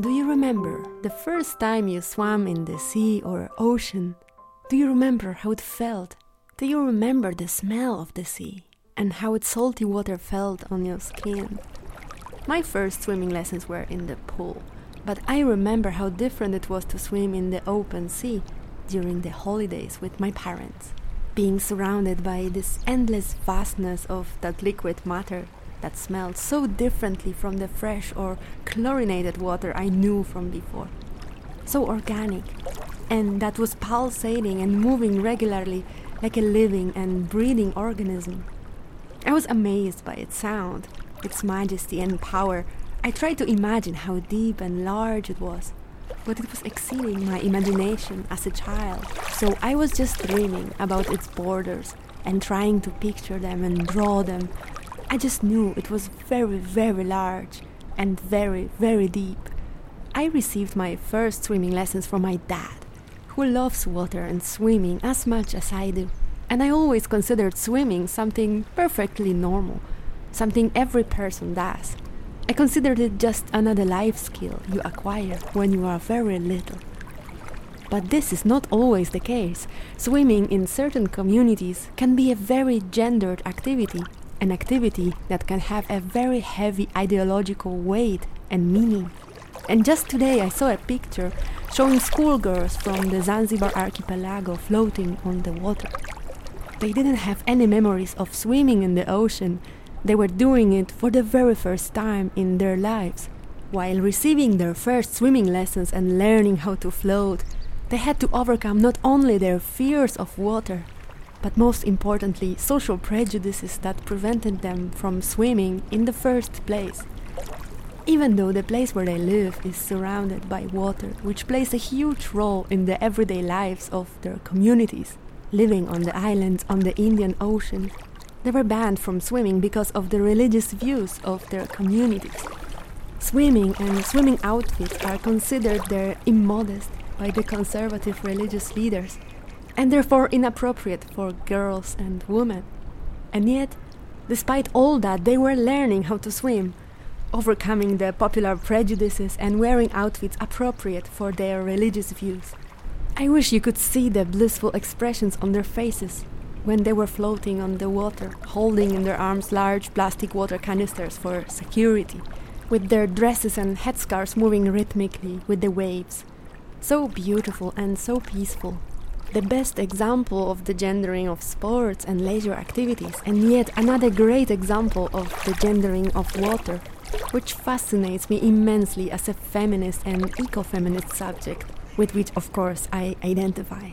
Do you remember the first time you swam in the sea or ocean? Do you remember how it felt? Do you remember the smell of the sea and how its salty water felt on your skin? My first swimming lessons were in the pool, but I remember how different it was to swim in the open sea during the holidays with my parents, being surrounded by this endless vastness of that liquid matter that smelled so differently from the fresh or chlorinated water I knew from before. So organic, and that was pulsating and moving regularly like a living and breathing organism. I was amazed by its sound, its majesty and power. I tried to imagine how deep and large it was, but it was exceeding my imagination as a child. So I was just dreaming about its borders and trying to picture them and draw them I just knew it was very, very large and very, very deep. I received my first swimming lessons from my dad, who loves water and swimming as much as I do. And I always considered swimming something perfectly normal, something every person does. I considered it just another life skill you acquire when you are very little. But this is not always the case. Swimming in certain communities can be a very gendered activity an activity that can have a very heavy ideological weight and meaning. And just today I saw a picture showing schoolgirls from the Zanzibar archipelago floating on the water. They didn't have any memories of swimming in the ocean, they were doing it for the very first time in their lives. While receiving their first swimming lessons and learning how to float, they had to overcome not only their fears of water, but most importantly, social prejudices that prevented them from swimming in the first place. Even though the place where they live is surrounded by water, which plays a huge role in the everyday lives of their communities, living on the islands on the Indian Ocean, they were banned from swimming because of the religious views of their communities. Swimming and swimming outfits are considered their immodest by the conservative religious leaders and therefore inappropriate for girls and women. And yet, despite all that, they were learning how to swim, overcoming the popular prejudices and wearing outfits appropriate for their religious views. I wish you could see the blissful expressions on their faces when they were floating on the water, holding in their arms large plastic water canisters for security, with their dresses and headscarves moving rhythmically with the waves. So beautiful and so peaceful the best example of the gendering of sports and leisure activities, and yet another great example of the gendering of water, which fascinates me immensely as a feminist and eco feminist subject, with which, of course, I identify.